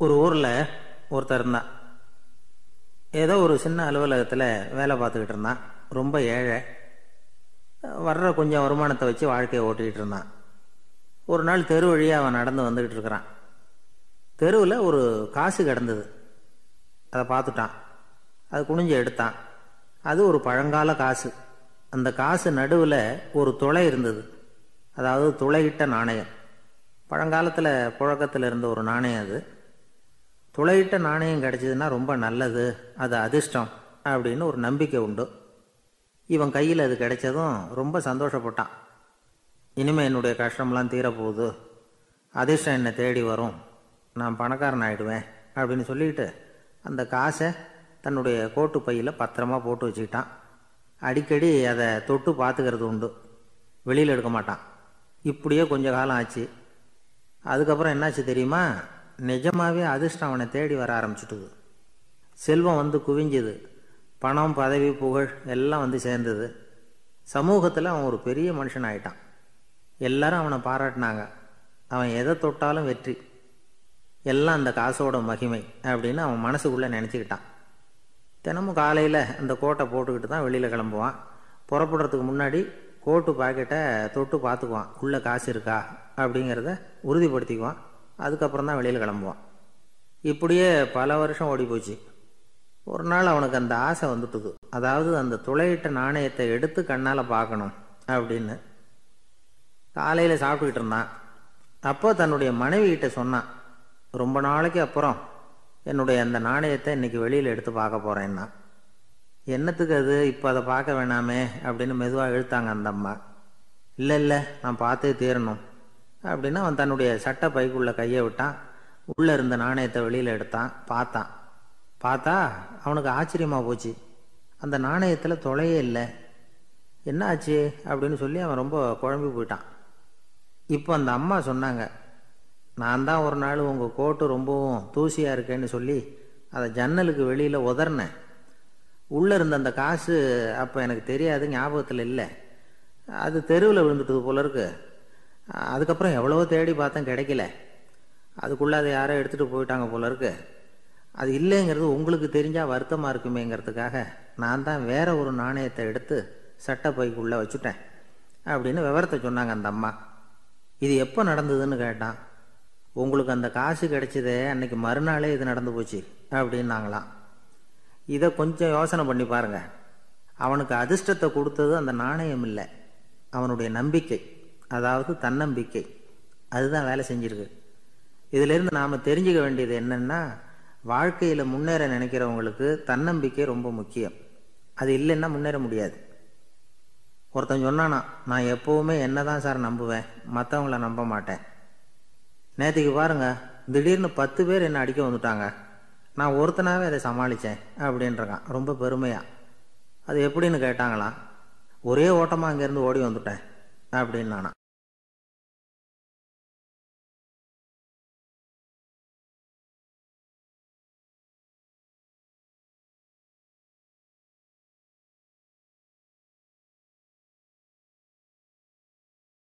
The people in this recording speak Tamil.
ஒரு ஊரில் ஒருத்தர் இருந்தான். ஏதோ ஒரு சின்ன அலுவலகத்தில் வேலை பார்த்துக்கிட்டு இருந்தான். ரொம்ப ஏழை. வர்ற கொஞ்சம் வருமானத்தை வச்சு வாழ்க்கையை ஓட்டிக்கிட்டு இருந்தான். ஒரு நாள் தெரு வழியாக அவன் நடந்து வந்துக்கிட்டு இருக்கிறான். தெருவில் ஒரு காசு கிடந்தது. அதை பார்த்துட்டான். அது குனிஞ்சு எடுத்தான். அது ஒரு பழங்கால காசு. அந்த காசு நடுவில் ஒரு துளை இருந்தது. அதாவது துளையிட்ட நாணயம். பழங்காலத்தில் புழக்கத்தில் இருந்த ஒரு நாணயம் அது. துளையிட்ட நாணயம் கிடைச்சதுன்னா ரொம்ப நல்லது அது அதிர்ஷ்டம் அப்படின்னு ஒரு நம்பிக்கை உண்டு. இவன் கையில் அது கிடைச்சதும் ரொம்ப சந்தோஷப்பட்டான். இனிமேல் என்னுடைய கஷ்டம்லாம் தீரப்போகுது. அதிர்ஷ்டம் என்னை தேடி வரும். நான் பணக்காரன் ஆகிடுவேன் அப்படின்னு சொல்லிட்டு அந்த காசை தன்னுடைய கோட்டு பையில் பத்திரமா போட்டு வச்சுக்கிட்டான். அடிக்கடி அதை தொட்டு பார்த்துக்கிறது உண்டு. வெளியில் எடுக்க மாட்டான். இப்படியே கொஞ்ச காலம் ஆச்சு. அதுக்கப்புறம் என்னாச்சு தெரியுமா? நிஜமாகவே அதிர்ஷ்டம் அவனை தேடி வர ஆரம்பிச்சிட்டுது. செல்வம் வந்து குவிஞ்சுது. பணம் பதவி புகழ் எல்லாம் வந்து சேர்ந்தது. சமூகத்தில் அவன் ஒரு பெரிய மனுஷன் ஆயிட்டான். எல்லாரும் அவனை பாராட்டினாங்க. அவன் எதை தொட்டாலும் வெற்றி. எல்லாம் அந்த காசோட மகிமை அப்படின்னு அவன் மனசுக்குள்ளே நினச்சிக்கிட்டான். தினமும் காலையில் அந்த கோட்டை போட்டுக்கிட்டு தான் வெளியில் கிளம்புவான். புறப்படுறதுக்கு முன்னாடி கோட்டு பாக்கெட்டை தொட்டு பார்த்துக்குவான். உள்ளே காசு இருக்கா? அப்படிங்கிறத உறுதிப்படுத்திக்குவான். அதுக்கப்புறம் தான் வெளியில் கிளம்புவான். இப்படியே பல வருஷம் ஓடி போச்சு ஒரு நாள் அவனுக்கு அந்த ஆசை வந்துட்டுது. அதாவது அந்த துளையிட்ட நாணயத்தை எடுத்து கண்ணால் பார்க்கணும் அப்படின்னு. காலையில் சாப்பிட்டுக்கிட்டு இருந்தான். அப்போ தன்னுடைய மனைவிகிட்ட சொன்னான் ரொம்ப நாளைக்கு அப்புறம் என்னுடைய அந்த நாணயத்தை இன்னைக்கு வெளியில் எடுத்து பார்க்க போகிறேன்னா என்னத்துக்கு அது? இப்போ அதை பார்க்க வேணாமே அப்படின்னு மெதுவாக இழுத்தாங்க அந்த அம்மா. இல்லை இல்லை நான் பார்த்தே தீரணும். அப்படின்னா அவன் தன்னுடைய சட்டை பைக்குள்ள கையை விட்டான். உள்ளே இருந்த நாணயத்தை வெளியில் எடுத்தான். பார்த்தான். பார்த்தா அவனுக்கு ஆச்சரியமாக போச்சு. அந்த நாணயத்தில் தொலையே இல்லை. என்ன ஆச்சு அப்படின்னு சொல்லி அவன் ரொம்ப குழம்பி போயிட்டான். இப்போ அந்த அம்மா சொன்னாங்க நான் தான் ஒரு நாள் உங்கள் கோட்டு ரொம்பவும் தூசியாக இருக்கேன்னு சொல்லி அதை ஜன்னலுக்கு வெளியில் உதறினேன் உள்ளே இருந்த அந்த காசு அப்போ எனக்கு தெரியாது ஞாபகத்தில் இல்லை. அது தெருவில் விழுந்துட்டது போல இருக்குது அதுக்கப்புறம் எவ்வளவோ தேடி பார்த்தேன் கிடைக்கல. அதுக்குள்ளே அதை யாரோ எடுத்துகிட்டு போயிட்டாங்க போல இருக்கு. அது இல்லைங்கிறது உங்களுக்கு தெரிஞ்சால் வருத்தமாக இருக்குமேங்கிறதுக்காக நான் தான் வேற ஒரு நாணயத்தை எடுத்து சட்டை பைக்குள்ளே வச்சுட்டேன் அப்படின்னு விவரத்தை சொன்னாங்க அந்த அம்மா. இது எப்போ நடந்ததுன்னு கேட்டான். உங்களுக்கு அந்த காசு கிடைச்சதே அன்னைக்கு மறுநாளே இது நடந்து போச்சு அப்படின்னாங்களாம். இதை கொஞ்சம் யோசனை பண்ணி பாருங்கள் அவனுக்கு அதிர்ஷ்டத்தை கொடுத்தது அந்த நாணயம் இல்லை. அவனுடைய நம்பிக்கை. அதாவது தன்னம்பிக்கை. அதுதான் வேலை செஞ்சிருக்கு. இதிலிருந்து நாம் தெரிஞ்சுக்க வேண்டியது என்னென்னா வாழ்க்கையில் முன்னேற நினைக்கிறவங்களுக்கு தன்னம்பிக்கை ரொம்ப முக்கியம். அது இல்லைன்னா முன்னேற முடியாது. ஒருத்தன் சொன்னானா நான் எப்போவுமே என்ன தான் சார் நம்புவேன் மற்றவங்கள நம்ப மாட்டேன். நேற்றுக்கு பாருங்க திடீர்னு பத்து பேர் என்னை அடிக்க வந்துட்டாங்க. நான் ஒருத்தனாகவே அதை சமாளித்தேன் அப்படின்றக்கான் ரொம்ப பெருமையாக அது எப்படின்னு கேட்டாங்களாம் ஒரே ஓட்டமாக அங்கேருந்து ஓடி வந்துட்டேன் அப்படின்னு நானா